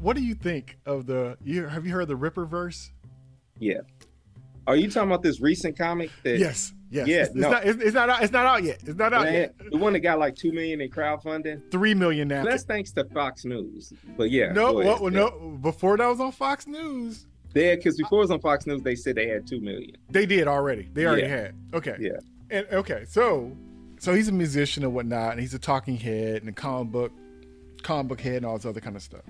what do you think of the? You have you heard the Rippaverse? Yeah. Are you talking about this recent comic? That, Yes, yes. Yeah, it's, it's no. not. It's, it's not out. It's not out yet. It's not out Man, yet. the one that got like two million in crowdfunding. Three million now. That's thanks to Fox News. But yeah, no, what, no. Before that was on Fox News. Yeah, because before it was on Fox News, they said they had two million. They did already. They already Yeah. had. Okay. Yeah. And okay, so so he's a musician and whatnot, and he's a talking head and a comic book comic book head and all this other kind of stuff.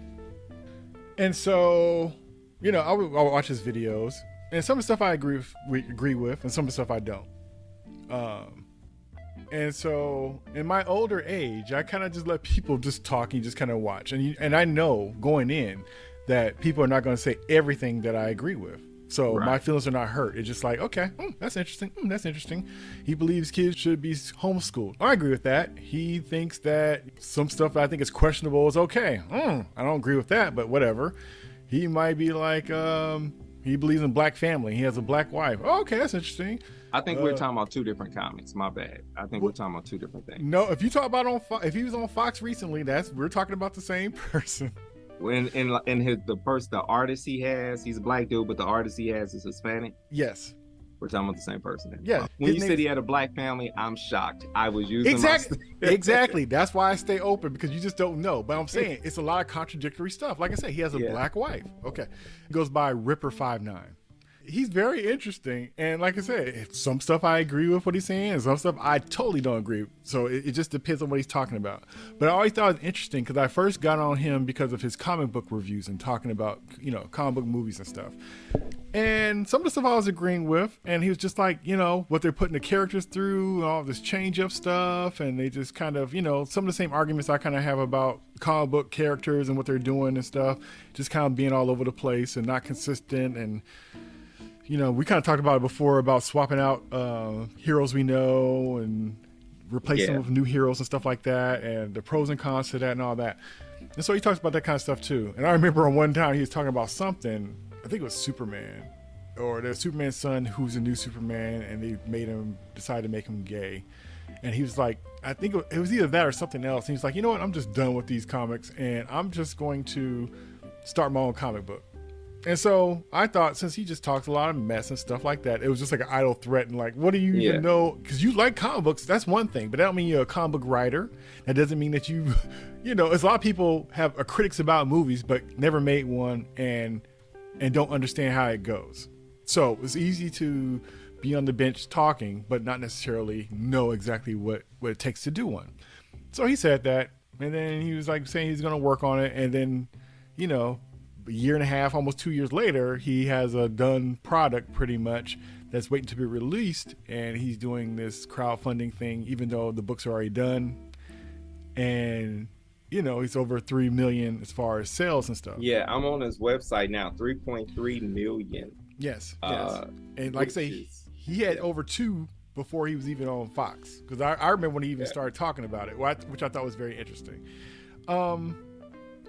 And so, you know, I would, I would watch his videos, and some of the stuff I agree with, agree with, and some of the stuff I don't. Um, and so in my older age, I kind of just let people just talk and just kind of watch, and you, and I know going in that people are not going to say everything that I agree with. So my feelings are not hurt. It's just like, okay, hmm, that's interesting. Hmm, that's interesting. He believes kids should be homeschooled. I agree with that. He thinks that some stuff I think is questionable is okay. Hmm, I don't agree with that, but whatever. He might be like, um, he believes in black family. He has a black wife. Oh, okay, that's interesting. I think Uh, we're talking about two different comics. My bad. I think we're talking about two different things. No, if you talk about on Fo- if he was on Fox recently, that's we're talking about the same person. When in in his the person the artist he has, he's a black dude, but the artist he has is Hispanic. Yes, We're talking about the same person. then. Yeah, When you said he had a black family, I'm shocked. I was using my- exactly, exactly. That's why I stay open because you just don't know. But I'm saying it's a lot of contradictory stuff. Like I said, he has a Yeah. black wife. Okay, it goes by Ripper Five Nine. He's very interesting, and like I said, some stuff I agree with what he's saying, and some stuff I totally don't agree. So it, it just depends on what he's talking about. But I always thought it was interesting because I first got on him because of his comic book reviews and talking about you know comic book movies and stuff. And some of the stuff I was agreeing with, and he was just like, you know, what they're putting the characters through, all this change up stuff, and they just kind of, you know, some of the same arguments I kind of have about comic book characters and what they're doing and stuff, just kind of being all over the place and not consistent. And, you know, we kind of talked about it before about swapping out uh, heroes we know and replacing them with new heroes and stuff like that, and the pros and cons to that and all that. And so he talks about that kind of stuff too. And I remember on one time he was talking about something. I think it was Superman, or the Superman's son who's a new Superman, and they made him decide to make him gay. And he was like, I think it was either that or something else. And he's like, you know what? I'm just done with these comics, and I'm just going to start my own comic book. And so I thought, since he just talks a lot of mess and stuff like that, it was just like an idle threat. And like, what do you Yeah. even know? Because you like comic books, that's one thing, but that don't mean you're a comic book writer. That doesn't mean that you, you know, it's a lot of people have are critics about movies, but never made one and and don't understand how it goes. So it's easy to be on the bench talking, but not necessarily know exactly what what it takes to do one. So he said that, and then he was like saying he's going to work on it, and then, you know, a year and a half, almost two years later, he has a done product pretty much that's waiting to be released, and he's doing this crowdfunding thing, even though the books are already done, and you know he's over three million as far as sales and stuff. Yeah, I'm on his website now. 3.3 million. Yes, yes. Uh, and like I say, is- he had over two before he was even on Fox. Because I, I remember when he even Yeah. started talking about it, which I thought was very interesting. Um,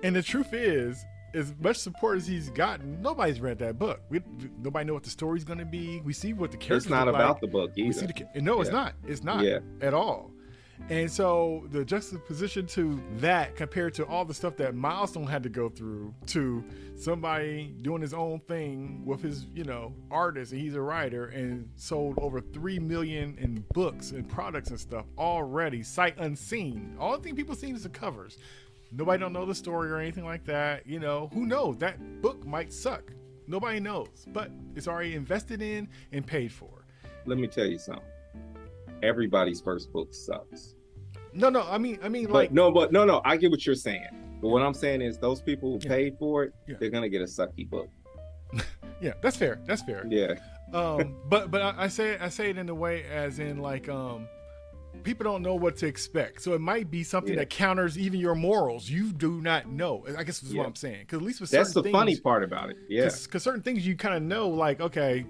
and the truth is, as much support as he's gotten, nobody's read that book. We, nobody know what the story's going to be. We see what the characters. It's not about like. the book We either. see the no, it's not. It's not Yeah. at all. And so the juxtaposition to that compared to all the stuff that Milestone had to go through to somebody doing his own thing with his, you know, artist and he's a writer and sold over three million in books and products and stuff already, sight unseen. All the thing people see is the covers. Nobody don't know the story or anything like that. You know, who knows? That book might suck. Nobody knows. But it's already invested in and paid for. Let me tell you something. Everybody's first book sucks. No, no, I mean I mean But like no, but no, no. I get what you're saying. But what I'm saying is, those people who Yeah. paid for it, Yeah. they're gonna get a sucky book. yeah, that's fair. That's fair. Yeah, um but but I, I say it I say it in a way as in like um people don't know what to expect. So it might be something Yeah. that counters even your morals. You do not know. I guess is Yeah. what i'm saying. Because at least with that's the certain funny part about it. Yeah, because certain things you kind of know like okay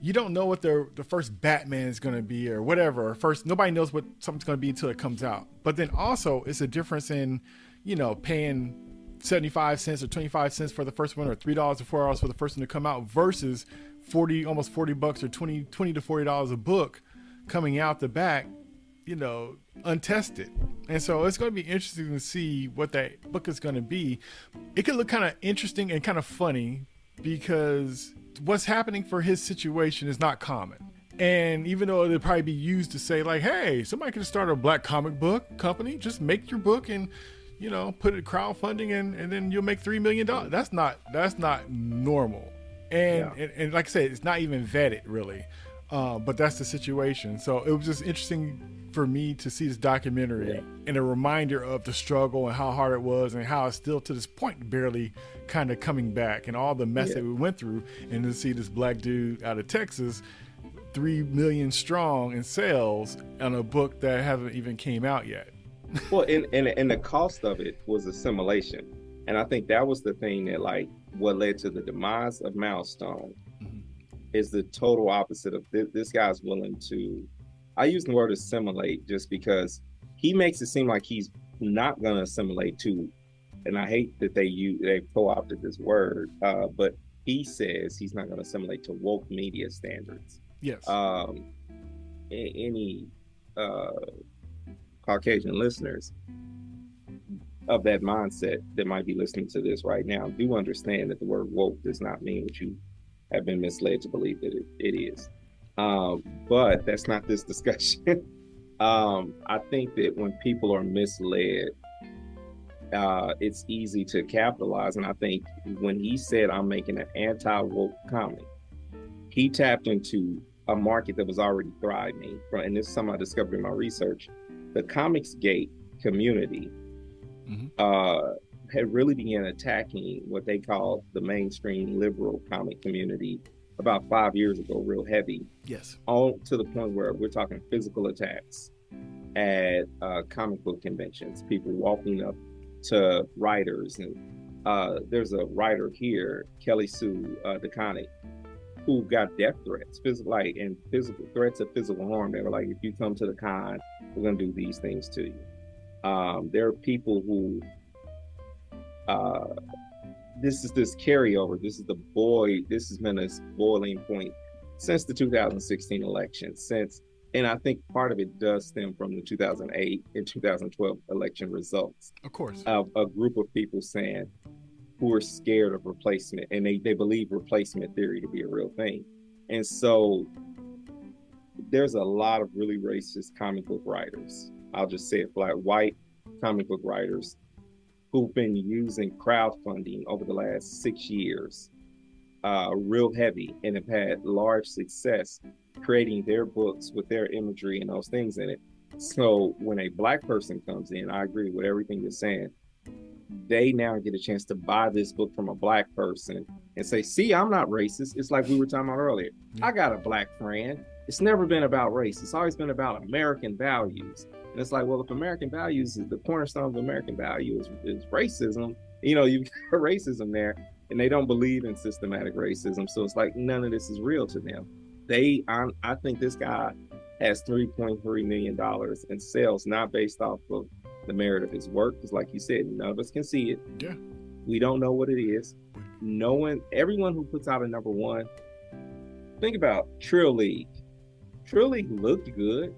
you don't know what the the first batman is going to be or whatever. Or first nobody knows what something's going to be until it comes out. But then also it's a difference in you know paying 75 cents or 25 cents for the first one or $3 or $4 for the first one to come out versus 40 almost 40 bucks or 20 20 to 40 dollars a book coming out the back you know, untested. And so it's going to be interesting to see what that book is going to be. It could look kind of interesting and kind of funny because what's happening for his situation is not common. And even though it'd probably be used to say, like, hey, somebody can start a black comic book company, just make your book and you know, put it crowdfunding and, and then you'll make three million dollars. That's not that's not normal. And, yeah. and, and like I said, it's not even vetted really. Uh, but that's the situation. So it was just interesting for me to see this documentary yeah. and a reminder of the struggle and how hard it was and how it's still to this point barely kind of coming back and all the mess yeah. that we went through and to see this black dude out of Texas three million strong in sales on a book that hasn't even came out yet. well, and, and and the cost of it was assimilation, and I think that was the thing that like what led to the demise of Milestone mm-hmm. is the total opposite of this, this guy's willing to. I use the word assimilate just because he makes it seem like he's not going to assimilate to, and I hate that they use they co-opted this word, uh, but he says he's not going to assimilate to woke media standards. Yes. Um, any uh, Caucasian listeners of that mindset that might be listening to this right now do understand that the word woke does not mean what you have been misled to believe that it, it is. Um, but that's not this discussion. um, I think that when people are misled, uh, it's easy to capitalize. And I think when he said, I'm making an anti woke comic, he tapped into a market that was already thriving. And this is something I discovered in my research the Comicsgate community mm-hmm. uh, had really began attacking what they call the mainstream liberal comic community about five years ago, real heavy. Yes. All to the point where we're talking physical attacks at uh, comic book conventions, people walking up to writers. And uh, there's a writer here, Kelly Sue uh, DeConnick, who got death threats, physical like and physical threats of physical harm. They were like, if you come to the con, we're gonna do these things to you. Um, there are people who uh, this is this carryover. This is the boy. This has been a boiling point since the 2016 election. Since, and I think part of it does stem from the 2008 and 2012 election results. Of course, of a group of people saying who are scared of replacement and they, they believe replacement theory to be a real thing. And so there's a lot of really racist comic book writers. I'll just say it flat white comic book writers who've been using crowdfunding over the last six years uh, real heavy and have had large success creating their books with their imagery and those things in it. So when a black person comes in, I agree with everything you're saying they now get a chance to buy this book from a black person and say, see, I'm not racist. It's like we were talking about earlier. I got a black friend. It's never been about race. It's always been about American values. And it's like, well, if American values is the cornerstone of American value is, is racism, you know, you've got racism there and they don't believe in systematic racism. So it's like none of this is real to them. They, I, I think this guy has $3.3 million in sales, not based off of the merit of his work because like you said none of us can see it. Yeah. We don't know what it is. No one everyone who puts out a number one think about trill league. Trill league looked good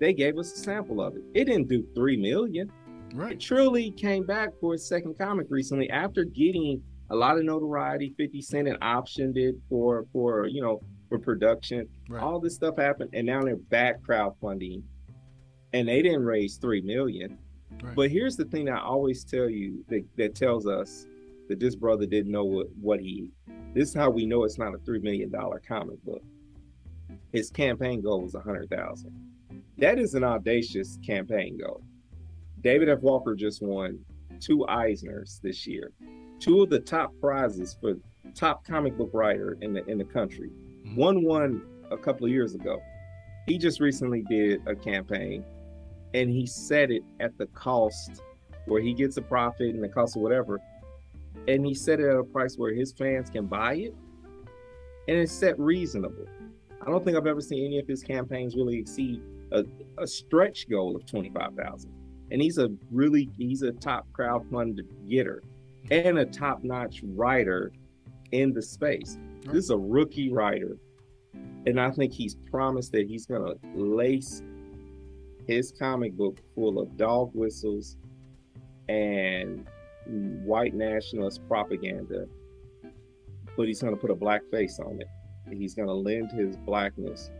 they gave us a sample of it it didn't do three million right trill league came back for its second comic recently after getting a lot of notoriety 50 cent and optioned it for for you know for production right. all this stuff happened and now they're back crowdfunding and they didn't raise three million but here's the thing I always tell you that, that tells us that this brother didn't know what, what he. This is how we know it's not a three million dollar comic book. His campaign goal was a hundred thousand. That is an audacious campaign goal. David F. Walker just won two Eisners this year, two of the top prizes for top comic book writer in the in the country. Mm-hmm. One won a couple of years ago. He just recently did a campaign and he set it at the cost where he gets a profit and the cost of whatever. And he set it at a price where his fans can buy it. And it's set reasonable. I don't think I've ever seen any of his campaigns really exceed a, a stretch goal of 25,000. And he's a really, he's a top crowdfunded getter and a top notch writer in the space. This is a rookie writer. And I think he's promised that he's going to lace his comic book full of dog whistles and white nationalist propaganda, but he's going to put a black face on it. He's going to lend his blackness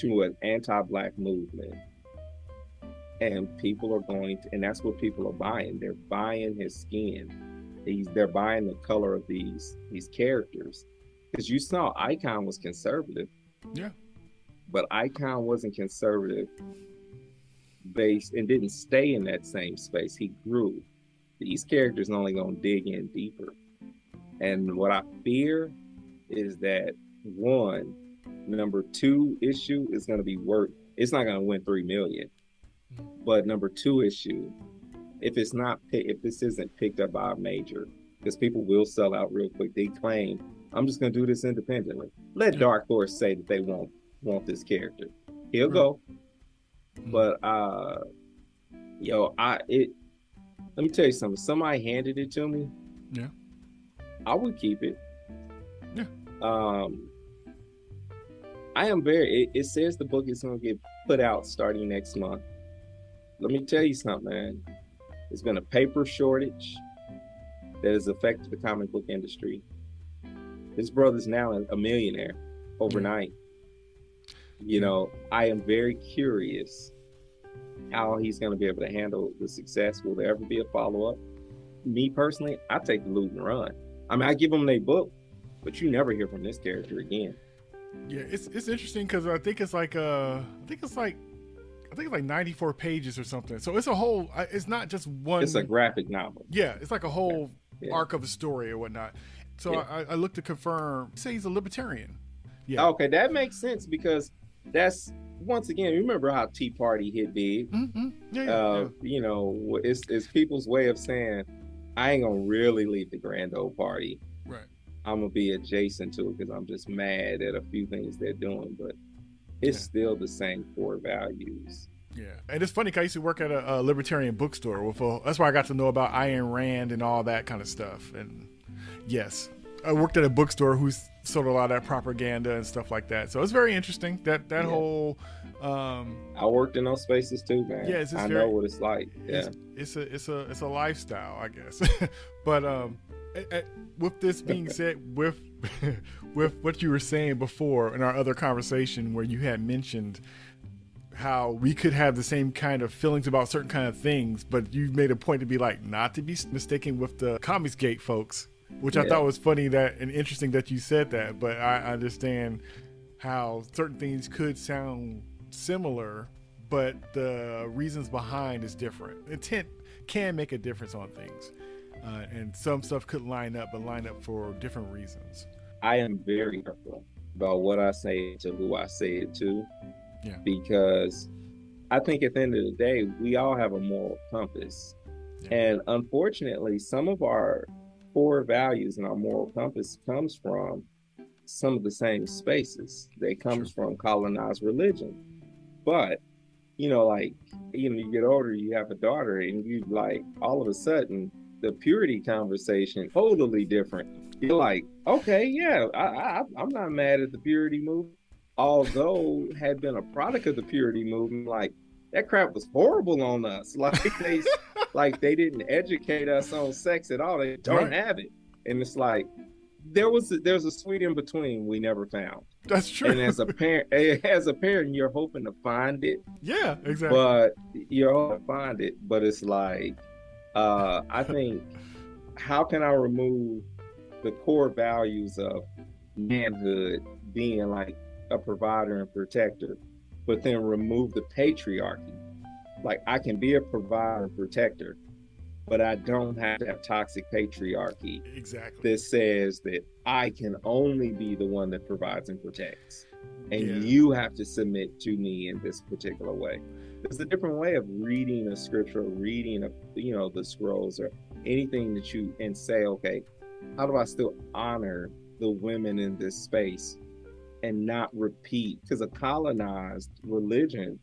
to an anti-black movement. And people are going to, and that's what people are buying. They're buying his skin. These they're buying the color of these these characters. Because you saw icon was conservative. Yeah. But icon wasn't conservative based and didn't stay in that same space. He grew. These characters are only going to dig in deeper. And what i fear is that one Number two issue is going to be worth. It's not going to win three million, but number two issue, if it's not if this isn't picked up by a major, because people will sell out real quick. They claim I'm just going to do this independently. Let Dark Horse say that they won't want this character. He'll go, mm-hmm. but uh, yo, I it. Let me tell you something. Somebody handed it to me. Yeah, I would keep it. Yeah. Um, I am very. It, it says the book is going to get put out starting next month. Let me tell you something, man. There's been a paper shortage that has affected the comic book industry. This brother's now a millionaire overnight. You know, I am very curious how he's going to be able to handle the success. Will there ever be a follow up? Me personally, I take the loot and run. I mean, I give them their book, but you never hear from this character again. Yeah, it's it's interesting because I think it's like uh, I think it's like I think it's like 94 pages or something. So it's a whole. It's not just one. It's a graphic novel. Yeah, it's like a whole yeah. Yeah. arc of a story or whatnot. So yeah. I, I look to confirm. Say he's a libertarian. Yeah. Okay, that makes sense because that's once again. Remember how Tea Party hit big? Mm-hmm. Yeah, uh, You know, it's it's people's way of saying, I ain't gonna really leave the grand old party. I'm gonna be adjacent to it because I'm just mad at a few things they're doing, but it's yeah. still the same core values. Yeah, and it's funny because I used to work at a, a libertarian bookstore. With a, that's why I got to know about Ayn Rand and all that kind of stuff. And yes, I worked at a bookstore who sold a lot of that propaganda and stuff like that. So it's very interesting that that yeah. whole. Um, I worked in those spaces too, man. Yeah, it's, I very, know what it's like. Yeah, it's, it's a it's a it's a lifestyle, I guess. but um, Eh, eh, with this being said, with with what you were saying before in our other conversation, where you had mentioned how we could have the same kind of feelings about certain kind of things, but you made a point to be like not to be mistaken with the Comicsgate folks, which yeah. I thought was funny that and interesting that you said that. But I understand how certain things could sound similar, but the reasons behind is different. Intent can make a difference on things uh, and some stuff could line up, but line up for different reasons. I am very careful about what I say to who I say it to, yeah. because I think at the end of the day, we all have a moral compass, yeah. and unfortunately, some of our core values and our moral compass comes from some of the same spaces. They comes sure. from colonized religion, but you know, like you know, you get older, you have a daughter, and you like all of a sudden the purity conversation totally different. You're like, okay, yeah, I, I, I'm not mad at the purity movement. Although had been a product of the purity movement, like that crap was horrible on us. Like they, like they didn't educate us on sex at all. They don't have it, and it's like there was a, there's a sweet in between we never found. That's true. And as a parent, eh, as a parent, you're hoping to find it. Yeah, exactly. But you're hoping to find it, but it's like uh, I think how can I remove the core values of manhood being like a provider and protector, but then remove the patriarchy? Like I can be a provider and protector, but I don't have to have toxic patriarchy. Exactly. That says that I can only be the one that provides and protects. And yeah. you have to submit to me in this particular way it's a different way of reading a scripture or reading a, you know the scrolls or anything that you and say okay how do i still honor the women in this space and not repeat because a colonized religion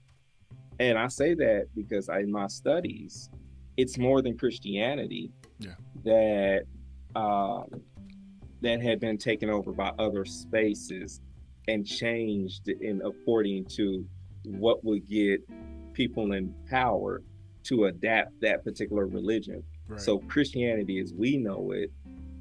and i say that because I, in my studies it's more than christianity yeah. that uh, that had been taken over by other spaces and changed in according to what would get people in power to adapt that particular religion. Right. So Christianity, as we know it,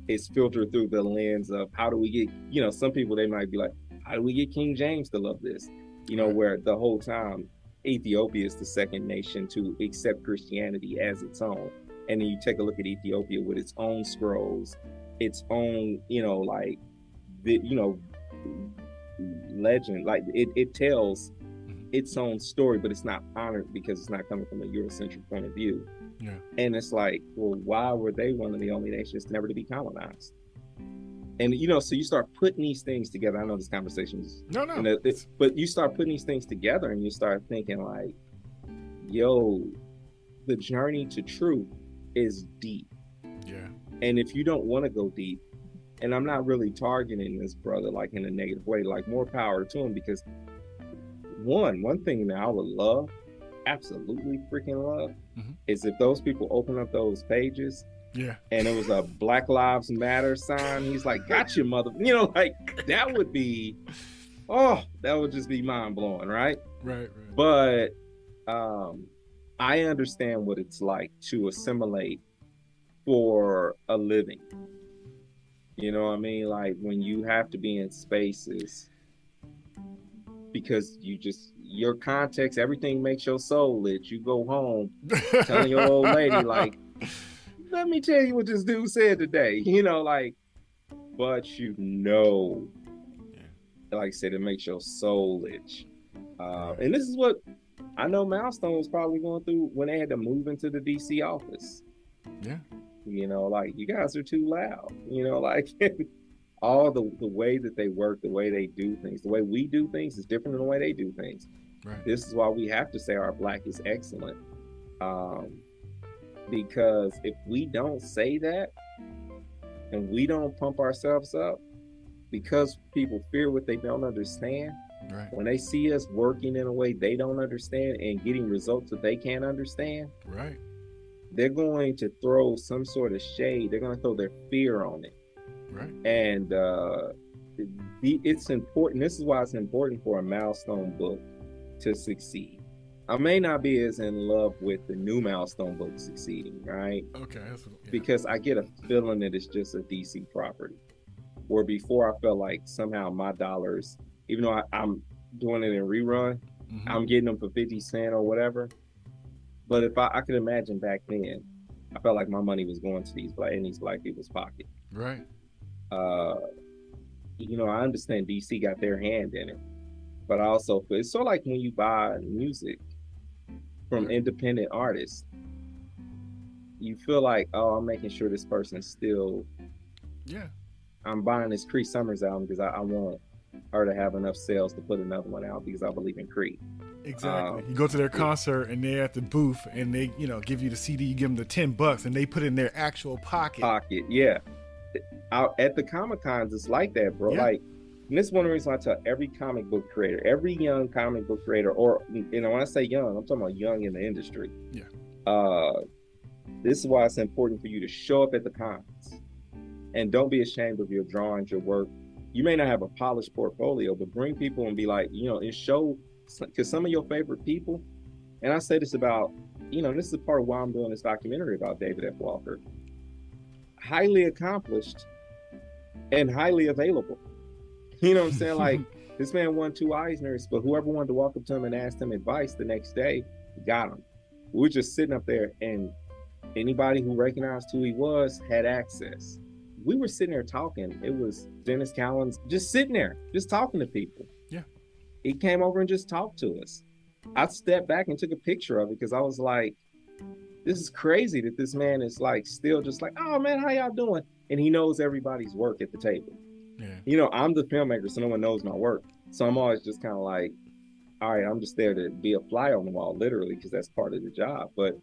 is filtered through the lens of how do we get, you know, some people they might be like, how do we get King James to love this? You know, right. where the whole time Ethiopia is the second nation to accept Christianity as its own. And then you take a look at Ethiopia with its own scrolls, its own, you know, like, the, you know, legend. Like it, it tells. Its own story, but it's not honored because it's not coming from a Eurocentric point of view. Yeah. And it's like, well, why were they one of the only nations never to be colonized? And you know, so you start putting these things together. I know this conversation is no, no, you know, but you start putting these things together, and you start thinking like, yo, the journey to truth is deep. Yeah. And if you don't want to go deep, and I'm not really targeting this brother like in a negative way, like more power to him because one, one thing that I would love absolutely freaking love mm-hmm. is if those people open up those pages yeah. And it was a Black Lives Matter sign. He's like, got you, mother. You know, like that would be, oh, that would just be mind blowing, right? Right, right. But um, I understand what it's like to assimilate for a living. You know what I mean? Like when you have to be in spaces because you just your context, everything makes your soul lit. You go home telling your old lady like, "Let me tell you what this dude said today." You know, like, but you know, yeah. like I said, it makes your soul itch. Uh, and this is what I know Milestone was probably going through when they had to move into the DC office. Yeah. You know, like you guys are too loud. You know, like all the the way that they work, the way they do things, the way we do things is different than the way they do things. Right. This is why we have to say our black is excellent. Um, because if we don't say that and we don't pump ourselves up, because people fear what they don't understand, right. when they see us working in a way they don't understand and getting results that they can't understand, right. they're going to throw some sort of shade. They're going to throw their fear on it. Right. And uh, it's important. This is why it's important for a milestone book to succeed. I may not be as in love with the new milestone book succeeding, right? Okay. Yeah. Because I get a feeling that it's just a DC property. Where before I felt like somehow my dollars, even though I, am doing it in rerun, mm-hmm. I'm getting them for 50 cent or whatever. But if I, I could imagine back then, I felt like my money was going to these black in these black people's pocket. Right. Uh, you know, I understand DC got their hand in it, but I also feel it's sort of like when you buy music from independent artists, you feel like, oh, I'm making sure this person's still. Yeah. I'm buying this Cree Summers album because I, I, want her to have enough sales to put another one out because I believe in Cree. Exactly. Um, you go to their concert and they're at the booth and they, you know, give you the CD, you give them the ten bucks, and they put it in their actual pocket. Pocket, yeah. Out at the Comic Cons, it's like that, bro. Yeah. Like and this is one of the reasons I tell every comic book creator, every young comic book creator, or you know, when I say young, I'm talking about young in the industry. Yeah. Uh, this is why it's important for you to show up at the cons, and don't be ashamed of your drawings, your work. You may not have a polished portfolio, but bring people and be like, you know, and show because some of your favorite people. And I say this about, you know, this is part of why I'm doing this documentary about David F. Walker. Highly accomplished and highly available You know what I'm saying? Like this man won two Eisners, but whoever wanted to walk up to him and ask him advice the next day got him. We were just sitting up there, and anybody who recognized who he was had access. We were sitting there talking. It was Denys Cowan just sitting there, just talking to people. Yeah. He came over and just talked to us. I stepped back and took a picture of it because I was like, this is crazy that this man is like still just like, oh man, how y'all doing? And he knows everybody's work at the table. Yeah. You know, I'm the filmmaker, so no one knows my work. So I'm always just kind of like, all right, I'm just there to be a fly on the wall, literally, because that's part of the job. But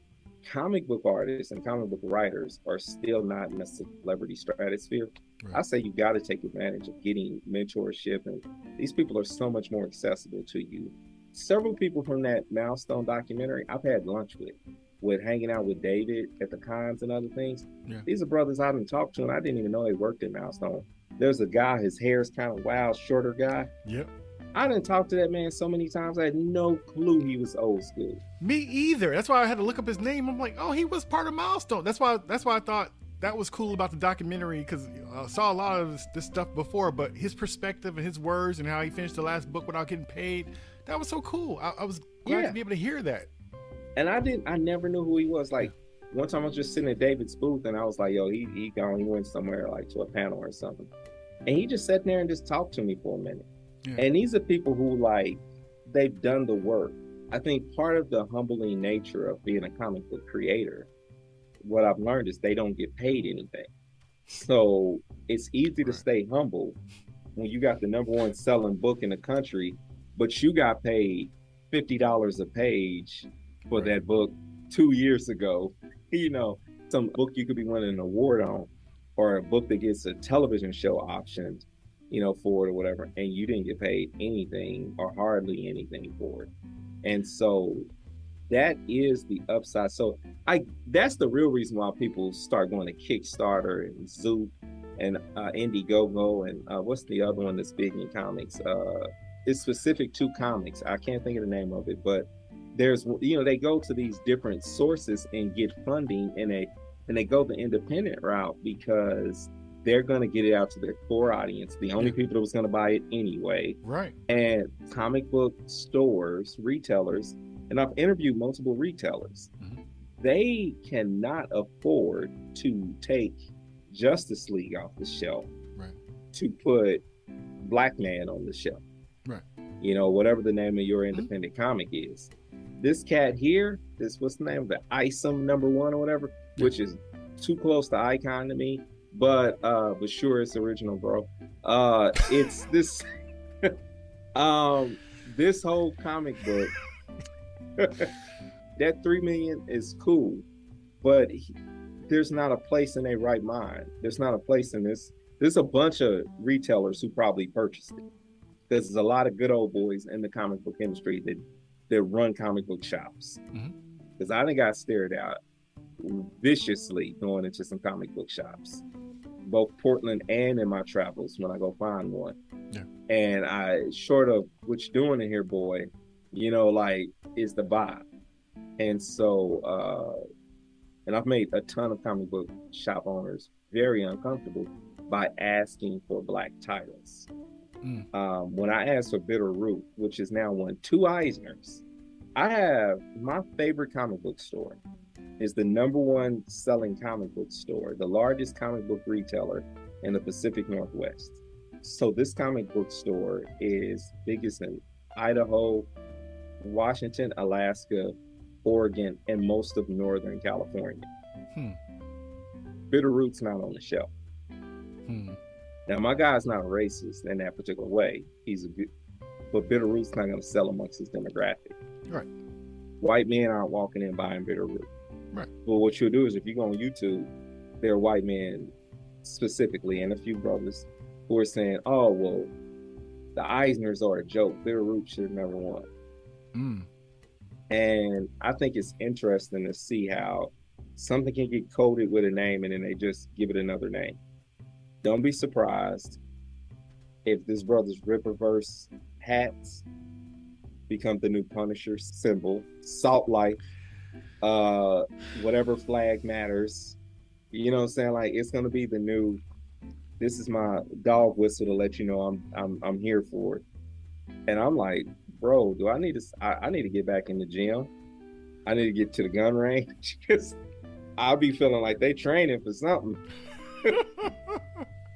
comic book artists and comic book writers are still not in a celebrity stratosphere. Right. I say you got to take advantage of getting mentorship, and these people are so much more accessible to you. Several people from that milestone documentary I've had lunch with, with hanging out with David at the cons and other things. Yeah. These are brothers I didn't talk to, and I didn't even know they worked at Milestone. There's a guy, his hair is kind of wild, shorter guy. Yep. I didn't talk to that man so many times. I had no clue he was old school. Me either. That's why I had to look up his name. I'm like, oh, he was part of Milestone. That's why. That's why I thought that was cool about the documentary because I uh, saw a lot of this, this, stuff before, but his perspective and his words and how he finished the last book without getting paid, that was so cool. I, I was glad yeah. to be able to hear that. And I didn't. I never knew who he was. Like one time, I was just sitting at David's booth, and I was like, "Yo, he he gone. He went somewhere like to a panel or something." And he just sat there and just talked to me for a minute. Yeah. And these are people who like they've done the work. I think part of the humbling nature of being a comic book creator, what I've learned is they don't get paid anything. So it's easy to stay humble when you got the number one selling book in the country, but you got paid fifty dollars a page for that book two years ago. You know, some book you could be winning an award on, or a book that gets a television show optioned, you know, for it or whatever, and you didn't get paid anything or hardly anything for it. And so that is the upside. So I that's the real reason why people start going to Kickstarter and Zoop and uh, Indiegogo and uh, what's the other one that's big in comics? Uh, it's specific to comics. I can't think of the name of it, but there's you know they go to these different sources and get funding and they and they go the independent route because they're going to get it out to their core audience the only people that was going to buy it anyway right and comic book stores retailers and i've interviewed multiple retailers mm-hmm. they cannot afford to take justice league off the shelf right. to put black man on the shelf right you know whatever the name of your mm-hmm. independent mm-hmm. comic is this cat here, this what's the name? Of the Isom number one or whatever, which is too close to icon to me. But uh but sure it's original, bro. Uh it's this um this whole comic book that three million is cool, but he, there's not a place in their right mind. There's not a place in this. There's a bunch of retailers who probably purchased it. There's a lot of good old boys in the comic book industry that that run comic book shops. Because mm-hmm. I done got stared out viciously going into some comic book shops, both Portland and in my travels when I go find one. Yeah. And I, short of what you're doing in here, boy, you know, like is the vibe. And so, uh, and I've made a ton of comic book shop owners very uncomfortable by asking for black titles. Mm. Um, when I asked for Bitter Root, which is now won two Eisners, I have my favorite comic book store is the number one selling comic book store, the largest comic book retailer in the Pacific Northwest. So this comic book store is biggest in Idaho, Washington, Alaska, Oregon, and most of Northern California. Hmm. Bitter Root's not on the shelf. Hmm. Now, my guy's not a racist in that particular way. He's a good, but Bitter Root's not going to sell amongst his demographic. Right. White men aren't walking in buying Bitter Root. Right. But what you'll do is if you go on YouTube, there are white men specifically and a few brothers who are saying, oh, well, the Eisners are a joke. Bitter Root should have never won. Mm. And I think it's interesting to see how something can get coded with a name and then they just give it another name. Don't be surprised if this brother's Rippaverse hats become the new Punisher symbol. Salt life, uh, whatever flag matters. You know what I'm saying? Like it's gonna be the new. This is my dog whistle to let you know I'm I'm I'm here for it. And I'm like, bro, do I need to? I, I need to get back in the gym. I need to get to the gun range because I'll be feeling like they training for something.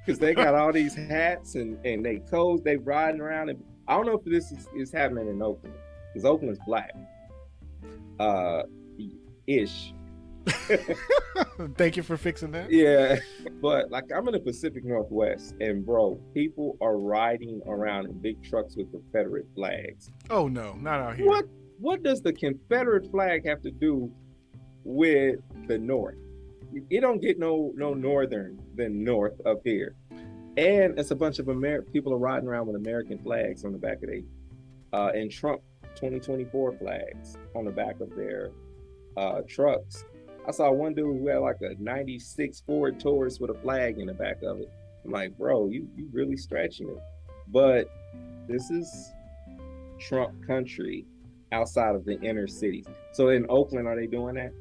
because they got all these hats and and they codes they riding around and I don't know if this is, is happening in Oakland because Oakland's black, uh, ish. Thank you for fixing that. Yeah, but like I'm in the Pacific Northwest, and bro, people are riding around in big trucks with Confederate flags. Oh no, not out here. What What does the Confederate flag have to do with the North? it don't get no no northern than north up here. And it's a bunch of Amer- people are riding around with American flags on the back of their uh, and Trump 2024 flags on the back of their uh, trucks. I saw one dude who had like a 96 Ford Taurus with a flag in the back of it. I'm like, bro, you you really stretching it. But this is Trump country outside of the inner cities. So in Oakland, are they doing that?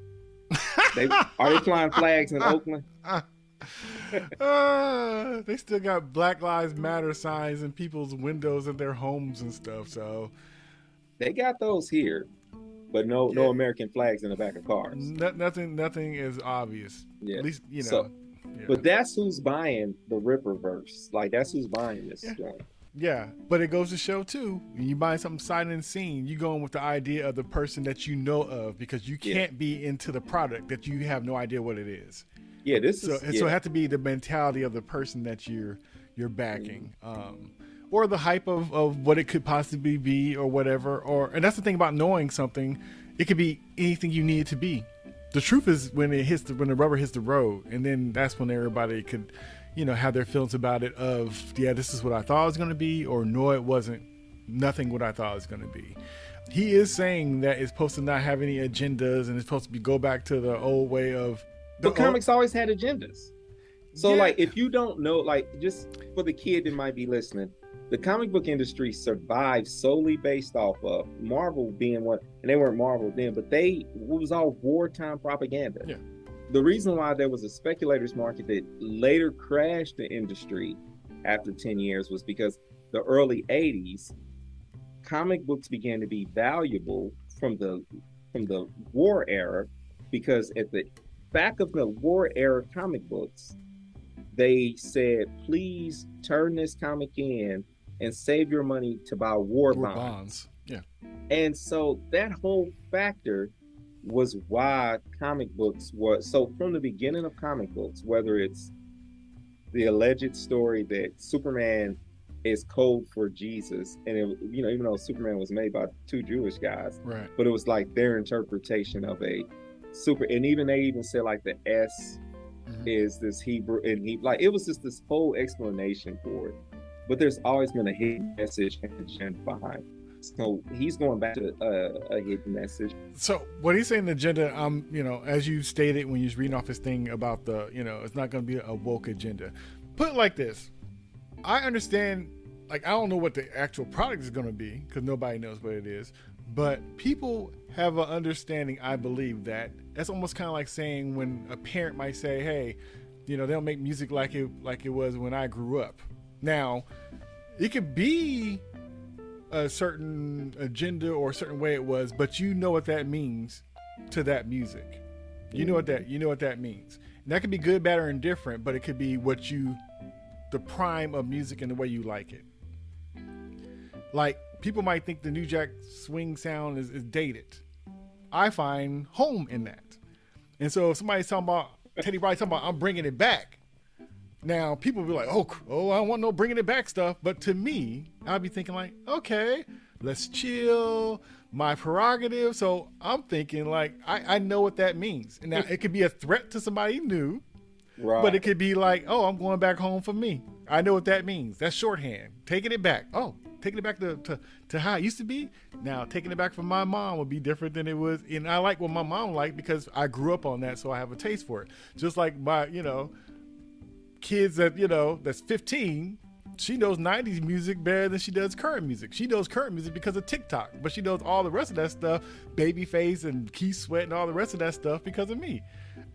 they, are they flying flags in Oakland? uh, they still got Black Lives Matter signs in people's windows of their homes and stuff. So they got those here, but no yeah. no American flags in the back of cars. No, nothing nothing is obvious. Yeah. At least you know. So, yeah. But that's who's buying the Rippaverse. Like that's who's buying this. Yeah. Yeah, but it goes to show too. When you buy something sight unseen, you going with the idea of the person that you know of because you can't yeah. be into the product that you have no idea what it is. Yeah, this so, is yeah. so it has to be the mentality of the person that you're you're backing. Mm-hmm. Um, or the hype of, of what it could possibly be or whatever or and that's the thing about knowing something it could be anything you need it to be the truth is when it hits the when the rubber hits the road and then that's when everybody could you know have their feelings about it of yeah this is what i thought it was going to be or no it wasn't nothing what i thought it was going to be he is saying that it's supposed to not have any agendas and it's supposed to be go back to the old way of the but comics old... always had agendas. So yeah. like if you don't know like just for the kid that might be listening the comic book industry survived solely based off of marvel being one and they weren't marvel then but they it was all wartime propaganda. Yeah. The reason why there was a speculators market that later crashed the industry after 10 years was because the early 80s comic books began to be valuable from the from the war era because at the back of the war era comic books they said please turn this comic in and save your money to buy war, war bonds. bonds. Yeah. And so that whole factor was why comic books were so from the beginning of comic books, whether it's the alleged story that Superman is code for Jesus, and it, you know, even though Superman was made by two Jewish guys, right? But it was like their interpretation of a super, and even they even said like the S mm-hmm. is this Hebrew, and he like it was just this whole explanation for it. But there's always been a hidden message and agenda behind. So he's going back to uh, a hidden message. So what he's saying, the agenda, um, you know, as you stated when you was reading off his thing about the, you know, it's not going to be a woke agenda. Put it like this: I understand. Like I don't know what the actual product is going to be because nobody knows what it is. But people have an understanding, I believe, that that's almost kind of like saying when a parent might say, "Hey, you know, they'll make music like it like it was when I grew up." Now, it could be a certain agenda or a certain way it was, but you know what that means to that music. You know what that you know what that means. And that could be good, bad, or indifferent, but it could be what you the prime of music and the way you like it. Like people might think the New Jack Swing sound is, is dated. I find home in that. And so if somebody's talking about Teddy Riley talking about I'm bringing it back, now people be like, "Oh, oh, I don't want no bringing it back stuff," but to me, I'll be thinking like, "Okay, let's chill, my prerogative." So I'm thinking like, I, I know what that means. And now it could be a threat to somebody new, right. but it could be like, "Oh, I'm going back home for me." I know what that means. That's shorthand. Taking it back. Oh, taking it back to, to, to how it used to be. Now taking it back from my mom would be different than it was. And I like what my mom liked because I grew up on that, so I have a taste for it. Just like my, you know, kids that you know that's 15 she knows 90s music better than she does current music. She knows current music because of TikTok, but she knows all the rest of that stuff, Babyface and Keith Sweat and all the rest of that stuff because of me.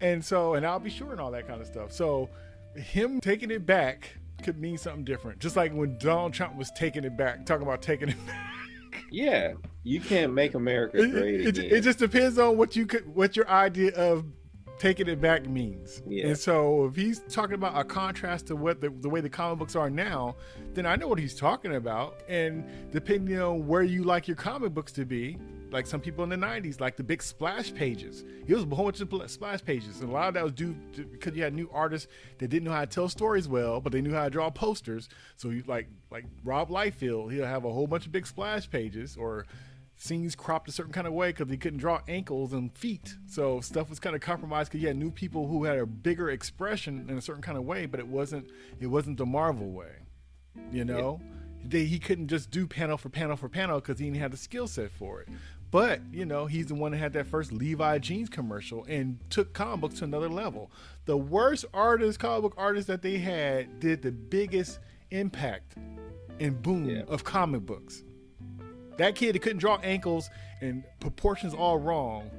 And so, and I'll be sure and all that kind of stuff. So, him taking it back could mean something different. Just like when Donald Trump was taking it back, talking about taking it back. Yeah, you can't make America great it, it, it, just depends on what you could, what your idea of taking it back means. Yeah. And so if he's talking about a contrast to what the, the way the comic books are now, then I know what he's talking about. And depending on where you like your comic books to be, like some people in the 90s, like the big splash pages. It was a whole bunch of splash pages. And a lot of that was due to, because you had new artists that didn't know how to tell stories well, but they knew how to draw posters. So you like like Rob Liefeld, he'll have a whole bunch of big splash pages or scenes cropped a certain kind of way because he couldn't draw ankles and feet. So stuff was kind of compromised because you had new people who had a bigger expression in a certain kind of way, but it wasn't it wasn't the Marvel way. You know, yeah. they, he couldn't just do panel for panel for panel because he didn't have the skill set for it. But you know, he's the one that had that first Levi jeans commercial and took comic books to another level. The worst artist, comic book artist that they had, did the biggest impact and boom yeah. of comic books That kid that couldn't draw ankles and proportions all wrong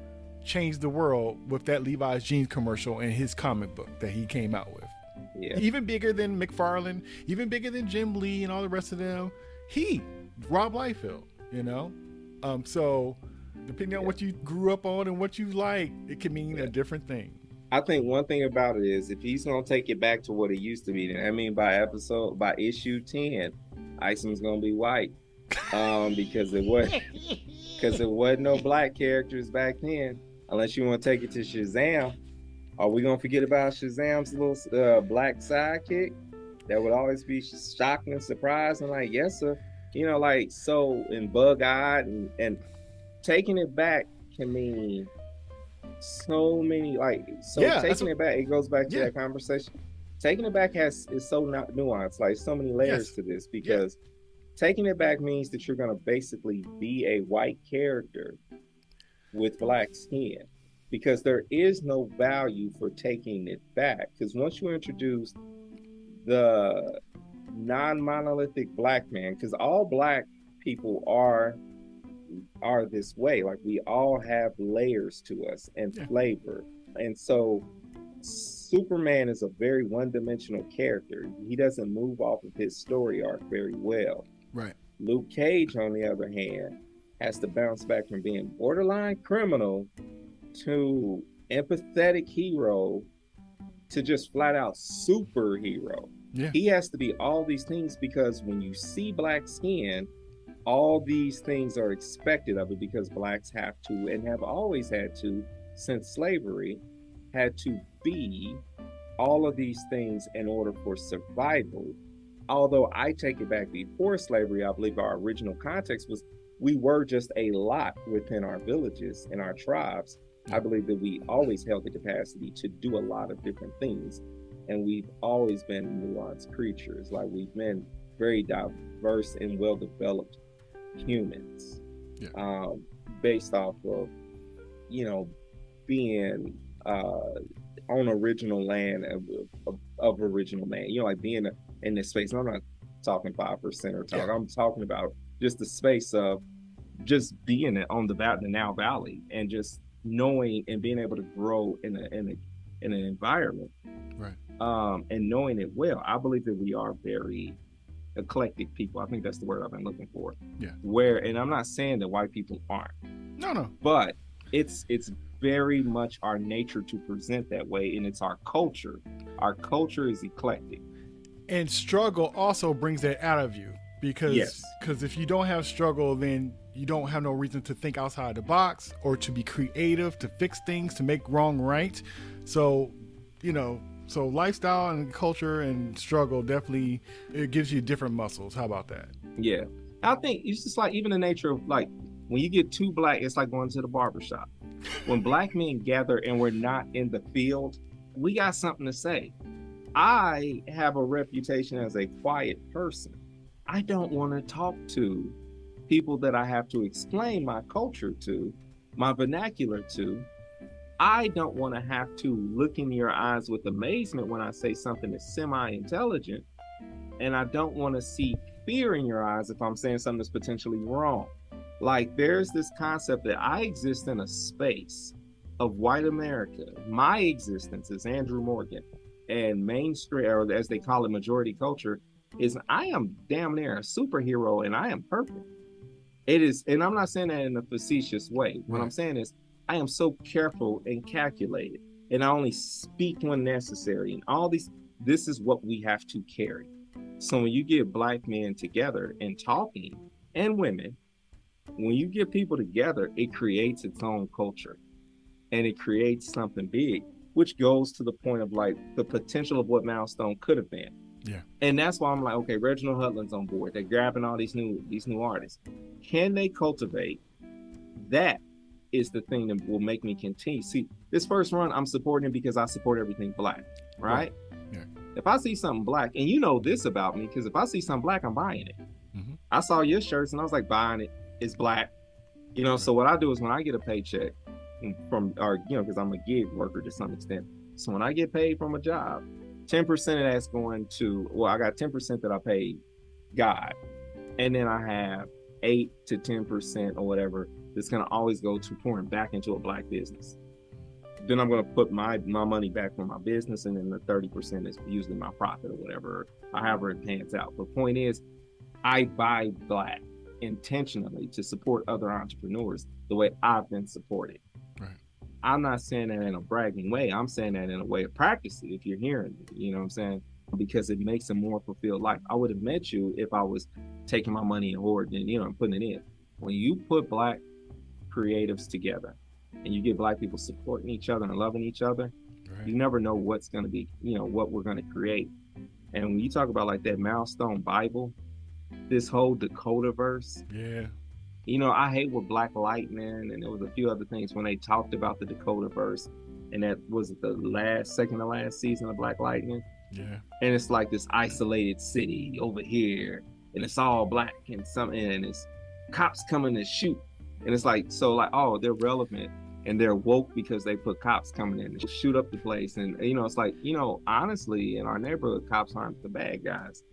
changed the world with that Levi's jeans commercial and his comic book that he came out with. Yeah. Even bigger than McFarlane, even bigger than Jim Lee and all the rest of them. He, Rob Liefeld, you know? Um, so depending yeah. on what you grew up on and what you like, it can mean yeah. a different thing. I think one thing about it is if he's gonna take it back to what it used to be, then I mean by episode by issue ten, Iceman's gonna be white. Um, because it was because there wasn't no black characters back then. Unless you want to take it to Shazam, are we gonna forget about Shazam's little uh, black sidekick? That would always be shocking and surprising. Like, yes, sir. You know, like so and bug eyed and, and taking it back can mean so many like so yeah, taking it back it goes back to yeah. that conversation taking it back has is so not nuanced like so many layers yes. to this because yeah. taking it back means that you're going to basically be a white character with black skin because there is no value for taking it back because once you introduce the non-monolithic black man because all black people are are this way. Like we all have layers to us and yeah. flavor. And so Superman is a very one-dimensional character. He doesn't move off of his story arc very well. Right. Luke Cage, on the other hand, has to bounce back from being borderline criminal to empathetic hero to just flat out superhero. Yeah. He has to be all these things because when you see black skin, all these things are expected of it because blacks have to and have always had to since slavery had to be all of these things in order for survival. Although i take it back before slavery i believe our original context was we were just a lot within our villages and our tribes. I believe that we always held the capacity to do a lot of different things and we've always been nuanced creatures like we've been very diverse and well developed humans yeah. um, based off of you know being uh, on original land of, of, of, original man you know like being in this space i'm not talking five percent or talk yeah. i'm talking about just the space of just being on the, the Nile Valley and just knowing and being able to grow in a in a in an environment right um and knowing it well i believe that we are very eclectic people. I think that's the word I've been looking for. Yeah. Where and I'm not saying that white people aren't. No, no. But it's it's very much our nature to present that way and it's our culture. Our culture is eclectic. And struggle also brings that out of you because yes. cuz if you don't have struggle then you don't have no reason to think outside the box or to be creative, to fix things, to make wrong right. So, you know, so lifestyle and culture and struggle definitely it gives you different muscles. How about that? Yeah. I think it's just like even the nature of like when you get too black, it's like going to the barbershop. When black men gather and we're not in the field, we got something to say. I have a reputation as a quiet person. I don't want to talk to people that I have to explain my culture to, my vernacular to, I don't want to have to look in your eyes with amazement when I say something that's semi intelligent. And I don't want to see fear in your eyes if I'm saying something that's potentially wrong. Like there's this concept that I exist in a space of white America. My existence is Andrew Morgan and mainstream, or as they call it, majority culture, is I am damn near a superhero and I am perfect. It is, and I'm not saying that in a facetious way. What right. I'm saying is I am so careful and calculated, and I only speak when necessary. And all these, this is what we have to carry. So when you get black men together and talking, and women, when you get people together, it creates its own culture, and it creates something big, which goes to the point of like the potential of what Milestone could have been. Yeah. And that's why I'm like, okay, Reginald Hudlin's on board. They're grabbing all these new these new artists. Can they cultivate that is the thing that will make me continue. See, this first run, I'm supporting because I support everything black, right? Yeah. If I see something black, and you know this about me, because if I see something black, I'm buying it. Mm-hmm. I saw your shirts and I was like, buying it. It's black. You know, right. so what I do is when I get a paycheck from, or, you know, because I'm a gig worker to some extent. So when I get paid from a job, 10% of that's going to, well, I got 10% that I pay God. And then I have eight to ten percent or whatever that's going to always go to pouring back into a black business. Then I'm going to put my my money back for my business, and then the thirty percent is usually my profit or whatever, however it pans out. The point is, I buy black intentionally to support other entrepreneurs the way I've been supported. Right. I'm not saying that in a bragging way. I'm saying that in a way of practice. If you're hearing me, you know what I'm saying? Because it makes a more fulfilled life. I would have met you if I was taking my money and hoarding, you know, and putting it in. When you put black creatives together and you get black people supporting each other and loving each other, right. you never know what's going to be, you know, what we're going to create. And when you talk about like that milestone Bible, this whole Dakotaverse. Yeah. You know, I hate with Black Lightning and there was a few other things when they talked about the Dakotaverse, and that was the last, second to last season of Black Lightning. Yeah. And it's like this isolated city over here, and it's all black and something, and it's cops coming to shoot, and it's like so like oh they're relevant and they're woke because they put cops coming in to shoot up the place, and you know it's like you know honestly in our neighborhood cops aren't the bad guys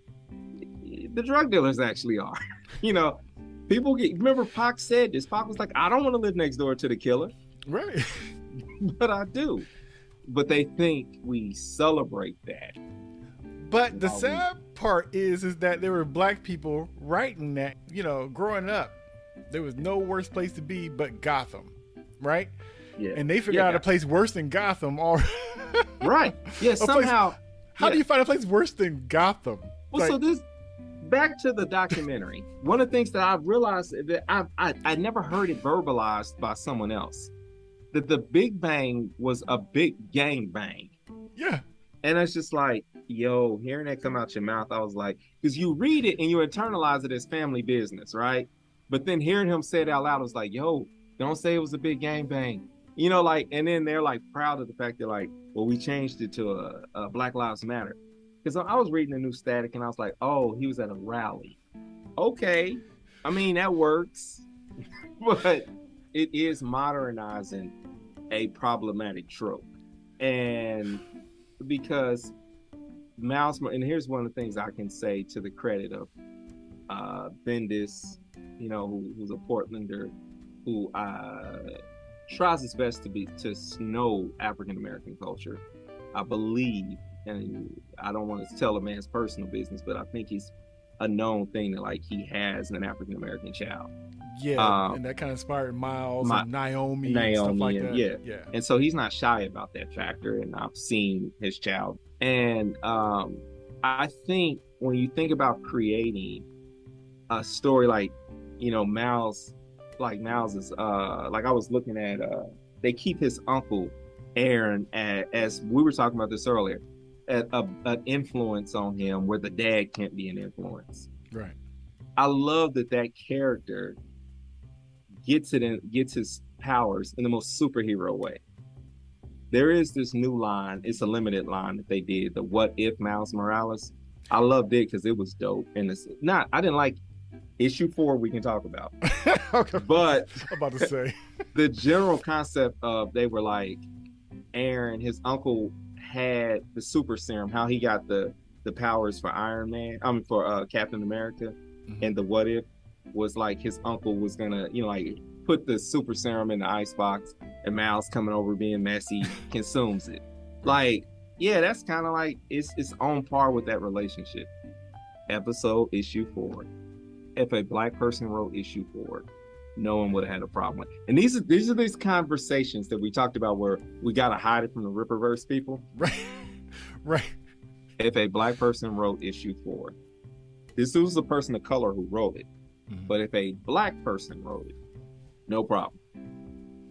the drug dealers actually are. you know, people get remember Pac said this. Pac was like, I don't want to live next door to the killer. Right. but I do. But they think we celebrate that. But the sad part is is that there were black people writing that, you know, growing up, there was no worse place to be but Gotham. Right? Yeah. And they figured yeah, out a place worse than Gotham or Right. Yeah, somehow. Place... How yeah. do you find a place worse than Gotham? Well, like... so this back to the documentary. One of the things that I've realized that I, I I never heard it verbalized by someone else that the Big Bang was a big gang bang. Yeah. And it's just like, yo, hearing that come out your mouth, I was like, because you read it and you internalize it as family business, right? But then hearing him say it out loud was like, yo, don't say it was a big gang bang. You know, like, and then they're like proud of the fact that like, well, we changed it to a, a Black Lives Matter because I was reading the new static and I was like, oh, he was at a rally. Okay, I mean that works, but it is modernizing a problematic trope, and because Miles, and here's one of the things I can say to the credit of uh, Bendis, you know, who, who's a Portlander, who uh, tries his best to be to know African American culture. I believe and I don't want to tell a man's personal business, but I think he's a known thing that like he has an African American child. Yeah, um, and that kind of inspired Miles my, and Naomi, Naomi, and stuff like and, that. Yeah, yeah. And so he's not shy about that factor, and I've seen his child, and um, I think when you think about creating a story like, you know, Miles, like Miles is, uh, like I was looking at, uh, they keep his uncle Aaron as, as we were talking about this earlier a, a, an influence on him where the dad can't be an influence. Right. I love that that character gets it and gets his powers in the most superhero way. There is this new line. It's a limited line that they did. The "What if Miles Morales." I loved it because it was dope. And it's not. I didn't like issue four. We can talk about. okay. But I'm about to say the general concept of they were like Aaron, his uncle had the super serum, how he got the the powers for Iron Man, I mean for uh, Captain America, mm-hmm. and the what if was like his uncle was gonna, you know, like put the super serum in the ice box, and Miles coming over being messy consumes it. Like, yeah, that's kind of like it's it's on par with that relationship. Episode issue four. If a black person wrote issue four, no one would have had a problem. And these are these are these conversations that we talked about where we gotta hide it from the Rippaverse people. Right. right. If a black person wrote issue four, this was a person of color who wrote it. Mm-hmm. But if a black person wrote it, no problem.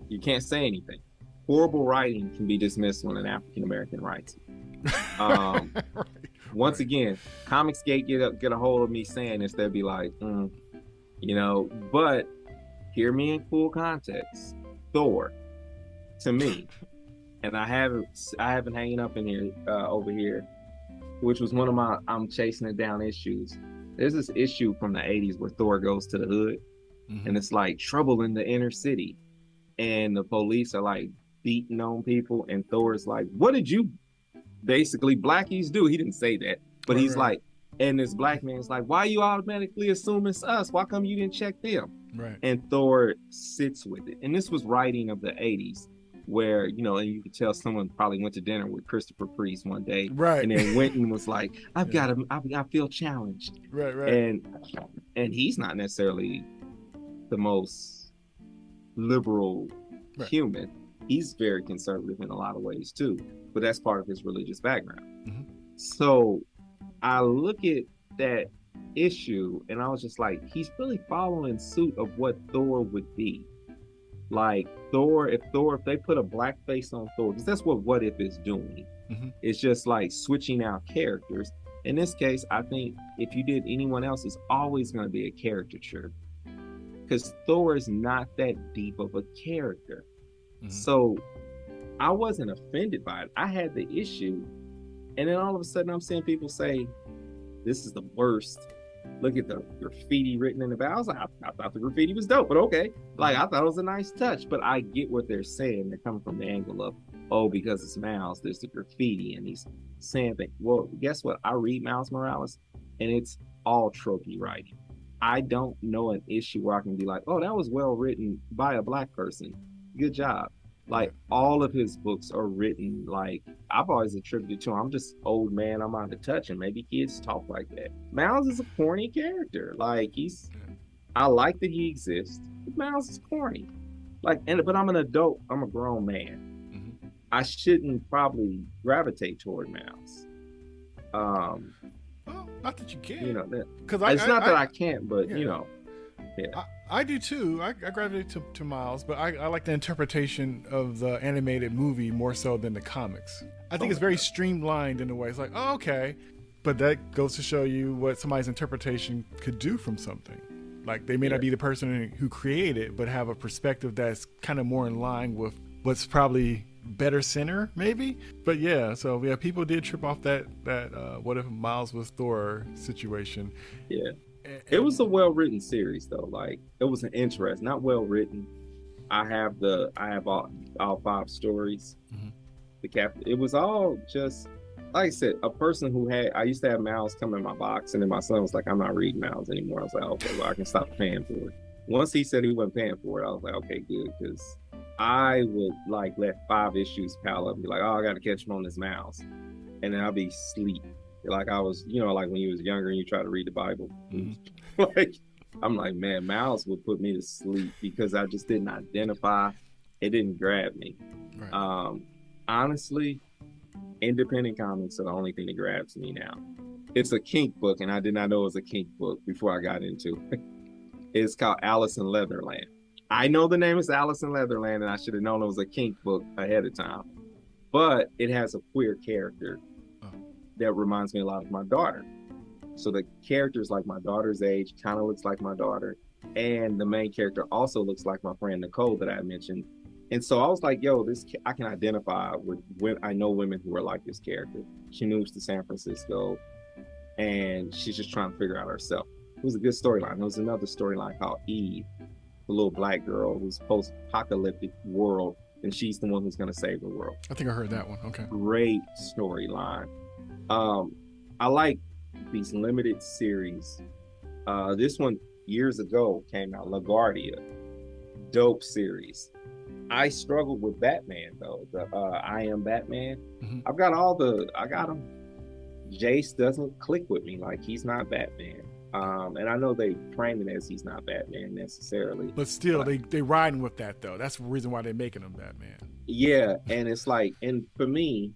You can't say anything. Horrible writing can be dismissed when an African American writes Um, right. Once again, Comicsgate get a, get a hold of me saying this, they'd be like, mm, you know, but hear me in full context. Thor, to me, and I haven't I have been hanging up in here uh, over here, which was one of my I'm chasing it down issues. There's this issue from the '80s where Thor goes to the hood, mm-hmm. and it's like trouble in the inner city, and the police are like beating on people, and Thor's like, "What did you basically blackies do?" He didn't say that, but he's like, And this black man's like, why you automatically assume it's us? Why come you didn't check them? Right. And Thor sits with it. And this was writing of the 80s where, you know, and you could tell someone probably went to dinner with Christopher Priest one day. Right. And then went and was like, I've got to, I, I feel challenged. Right, right. And, and he's not necessarily the most liberal right. human. He's very conservative in a lot of ways too, but that's part of his religious background. Mm-hmm. So I look at that issue and I was just like, he's really following suit of what Thor would be. Like Thor, if Thor, if they put a black face on Thor, because that's what What If is doing. Mm-hmm. It's just like switching out characters. In this case, I think if you did anyone else, it's always going to be a caricature. Because Thor is not that deep of a character. Mm-hmm. So I wasn't offended by it. I had the issue. And then all of a sudden, I'm seeing people say, this is the worst. Look at the graffiti written in the back. I was like, I, I, thought the graffiti was dope, but okay. Like, I thought it was a nice touch, but I get what they're saying. They're coming from the angle of, oh, because it's Miles, there's the graffiti, and he's saying things. Well, guess what? I read Miles Morales, and it's all tropey writing. I don't know an issue where I can be like, oh, that was well written by a black person. Good job. Like all of his books are written like I've always attributed to him. I'm just old man. I'm out of touch, and maybe kids talk like that. Miles is a corny character. Like he's, I like that he exists. But Miles is corny. Like, and but I'm an adult. I'm a grown man. Mm-hmm. I shouldn't probably gravitate toward Miles. Um, well, not that you can't. You know, because it's I, not I, that I, I can't, but yeah. you know, yeah. I do too. I, I gravitate to, to Miles, but I, I, like the interpretation of the animated movie more so than the comics. I think oh it's very God. streamlined in a way. It's like, oh, okay. But that goes to show you what somebody's interpretation could do from something. Like they may yeah. not be the person who created it, but have a perspective that's kind of more in line with what's probably better center, maybe. But yeah, so yeah, people did trip off that that uh, what if Miles was Thor situation. Yeah it was a well written series though. Like it was an interest, not well written. I have the I have all all five stories. Mm-hmm. The cap. It was all just like I said, a person who had I used to have Miles come in my box, and then my son was like, "I'm not reading Miles anymore." I was like, "Okay, well, I can stop paying for it." Once he said he wasn't paying for it, I was like, "Okay, good," because I would like let five issues pile up and be like, "Oh, I got to catch him on this Miles," and then I'll be sleep like I was, you know, like when you was younger and you try to read the Bible. Mm-hmm. like I'm like, man, Miles would put me to sleep because I just didn't identify. It didn't grab me. Right. Um, honestly, independent comics are the only thing that grabs me now. It's a kink book, and I did not know it was a kink book before I got into it. it's called Alice in Leatherland. I know the name is Alice in Leatherland, and I should have known it was a kink book ahead of time. But it has a queer character that reminds me a lot of my daughter. So the character's like my daughter's age, kind of looks like my daughter, and the main character also looks like my friend Nicole that I mentioned. And so I was like, "Yo, this I can identify with. When I know women who are like this character. She moves to San Francisco, and she's just trying to figure out herself. It was a good storyline. There was another storyline called Eve, the little black girl who's post-apocalyptic world, and she's the one who's going to save the world. I think I heard that one. Okay, great storyline. Um, I like these limited series. Uh, this one years ago came out, LaGuardia, dope series. I struggled with Batman though. The uh, I am Batman. Mm-hmm. I've got all the I got them. Jace doesn't click with me like he's not Batman. Um, and I know they frame it as he's not Batman necessarily. But still, but, they they riding with that though. That's the reason why they're making him Batman. Yeah, and it's like, and for me,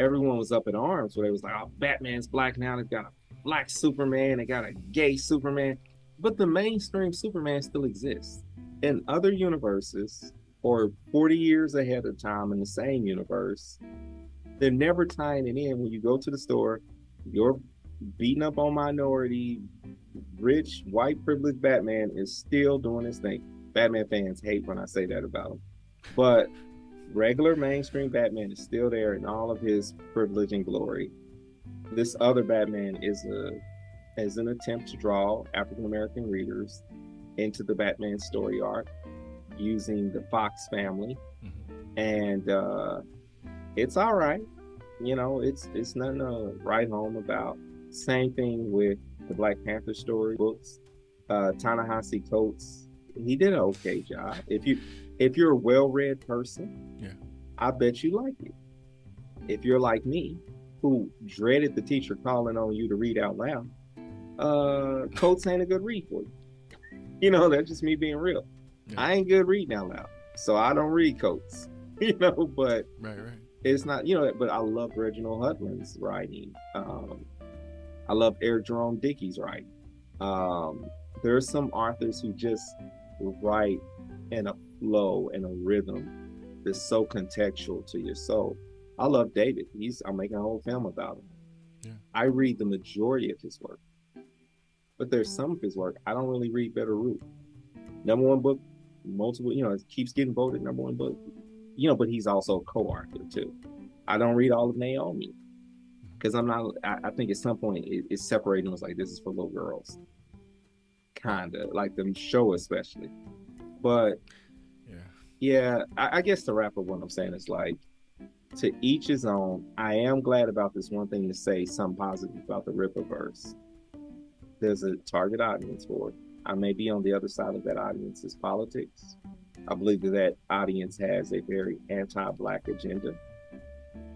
everyone was up in arms where they was like, oh, Batman's black now. They've got a black Superman. They got a gay Superman. But the mainstream Superman still exists. In other universes, or 40 years ahead of time in the same universe, they're never tying it in. When you go to the store, you're beating up on minority, rich, white, privileged Batman is still doing his thing. Batman fans hate when I say that about him. But regular mainstream Batman is still there in all of his privilege and glory. This other Batman is a is an attempt to draw African American readers into the Batman story arc using the Fox family, mm-hmm. and uh, it's all right. You know, it's it's nothing to write home about. Same thing with the Black Panther story books. Uh, Ta-Nehisi Coates, he did an okay job. If you if you're a well-read person, yeah, I bet you like it. If you're like me, who dreaded the teacher calling on you to read out loud, uh, Coates ain't a good read for you. You know, that's just me being real. Yeah. I ain't good reading out loud, so I don't read Coates. You know, but right, right. It's not, you know, but I love Reginald Hudlin's writing. Um, I love Eric Jerome Dickey's writing. Um, there are some authors who just write in a flow and a rhythm that's so contextual to your soul. I love David. He's I'm making a whole film about him. Yeah. I read the majority of his work. But there's some of his work I don't really read Bitterroot. Number one book, multiple, you know, it keeps getting voted number one book. You know, but he's also a co-author too. I don't read all of Naomi mm-hmm. because I'm not. I, I, think at some point it, it's separating. It's like this is for little girls, kind of like the show especially. But yeah. I, I guess to wrap up what I'm saying is like to each his own. I am glad about this one thing to say something positive about the Rippaverse. There's a target audience for it. I may be on the other side of that audience is politics. I believe that that audience has a very anti-black agenda.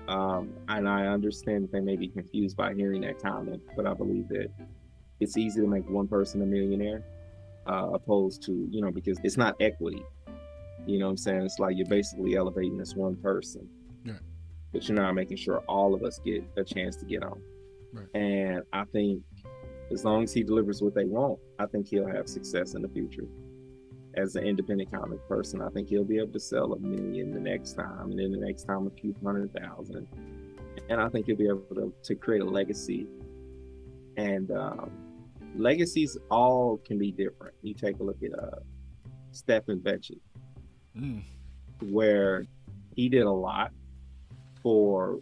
Um, and I understand that they may be confused by hearing that comment, but I believe that it's easy to make one person a millionaire, uh, opposed to, you know, because it's not equity. You know what I'm saying? It's like you're basically elevating this one person but you're not making sure all of us get a chance to get on. Right. And I think as long as he delivers what they want, I think he'll have success in the future. As an independent comic person, I think he'll be able to sell a million the next time, and then the next time a few hundred thousand. And I think he'll be able to, to create a legacy. And um, legacies all can be different. You take a look at uh, Stepin Fetchit, mm. where he did a lot for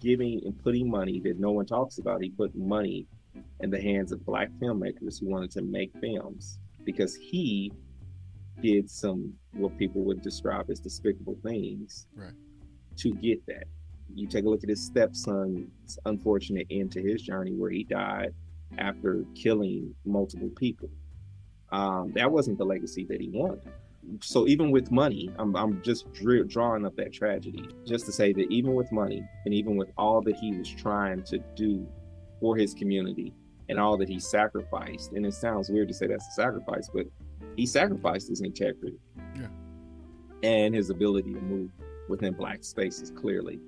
giving and putting money that no one talks about. He put money in the hands of black filmmakers who wanted to make films because he did some what people would describe as despicable things right. to get that. You take a look at his stepson's unfortunate end to his journey where he died after killing multiple people. Um, that wasn't the legacy that he wanted so even with money, I'm, I'm just drawing up that tragedy just to say that even with money and even with all that he was trying to do for his community and all that he sacrificed, and it sounds weird to say that's a sacrifice, but he sacrificed his integrity yeah. and his ability to move within black spaces clearly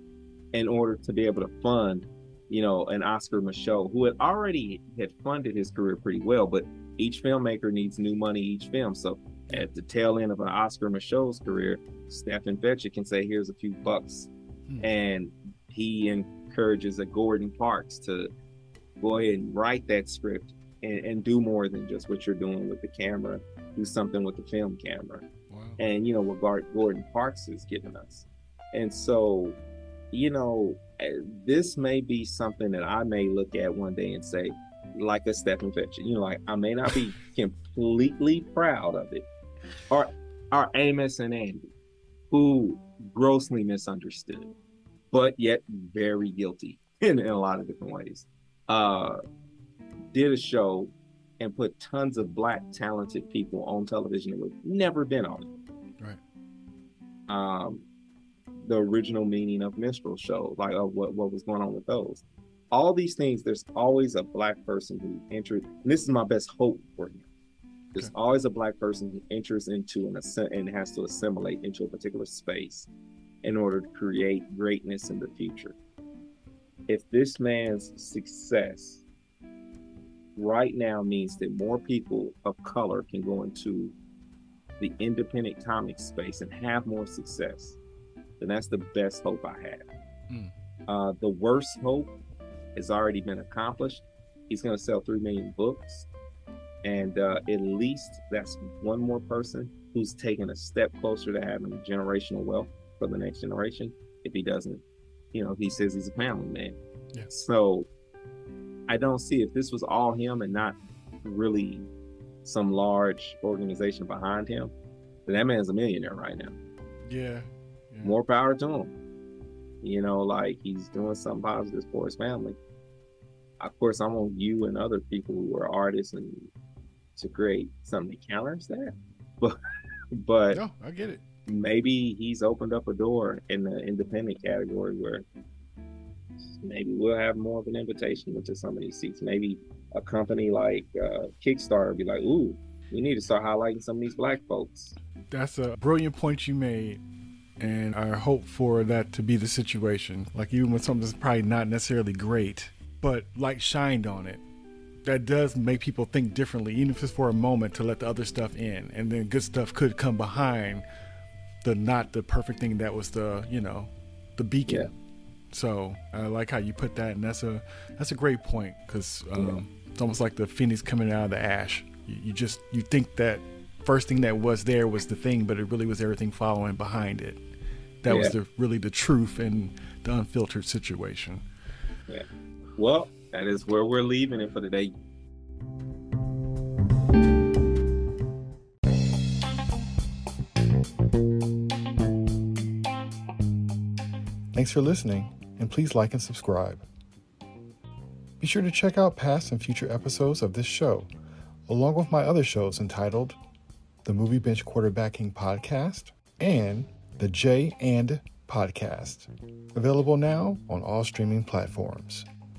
in order to be able to fund, you know, an Oscar Micheaux who had already had funded his career pretty well, but each filmmaker needs new money each film. So at the tail end of an Oscar Micheaux's career, Stepin Fetchit can say, "Here's a few bucks," hmm. and he encourages a Gordon Parks to go ahead and write that script and, and, do more than just what you're doing with the camera. Do something with the film camera, wow. and you know what Gordon Parks is giving us. And so, you know, eh, this may be something that I may look at one day and say, like a Stepin Fetchit. You know, like I may not be completely proud of it, are are Amos and Andy, who grossly misunderstood, but yet very guilty in, in a lot of different ways. Uh, did a show and put tons of black talented people on television that would never been on it. Right. Um, the original meaning of minstrel show, like uh, what what was going on with those. All these things, there's always a black person who entered. this is my best hope for him there's okay. always a black person who enters into an and has to assimilate into a particular space in order to create greatness in the future. If this man's success right now means that more people of color can go into the independent comic space and have more success, then that's the best hope I have. Mm. Uh, the worst hope has already been accomplished. He's going to sell 3 million books and uh, at least that's one more person who's taken a step closer to having generational wealth for the next generation. If he doesn't you know he says he's a family man. Yeah. so i don't see if this was all him and not really some large organization behind him that man's a millionaire right now. Yeah, yeah. more power to him. You know like he's doing something positive for his family. Of course, I want you and other people who are artists and to create something that counters that. But but no, I get it. Maybe he's opened up a door in the independent category where maybe we'll have more of an invitation into some of these seats. Maybe a company like uh, Kickstarter be like, "Ooh, we need to start highlighting some of these black folks." That's a brilliant point you made and I hope for that to be the situation. Like even when something's probably not necessarily great, but like shined on it. That does make people think differently, even if it's for a moment to let the other stuff in, and then good stuff could come behind the not the perfect thing that was the you know the beacon. Yeah. So I like how you put that, and that's a that's a great point because um, yeah. it's almost like the phoenix coming out of the ash. You, you just you think that first thing that was there was the thing, but it really was everything following behind it. That yeah. was the really the truth and the unfiltered situation. Yeah. Well, that is where we're leaving it for today. Thanks for listening, and please like and subscribe. Be sure to check out past and future episodes of this show, along with my other shows entitled The Movie Bench Quarterbacking Podcast and The J and Podcast, available now on all streaming platforms.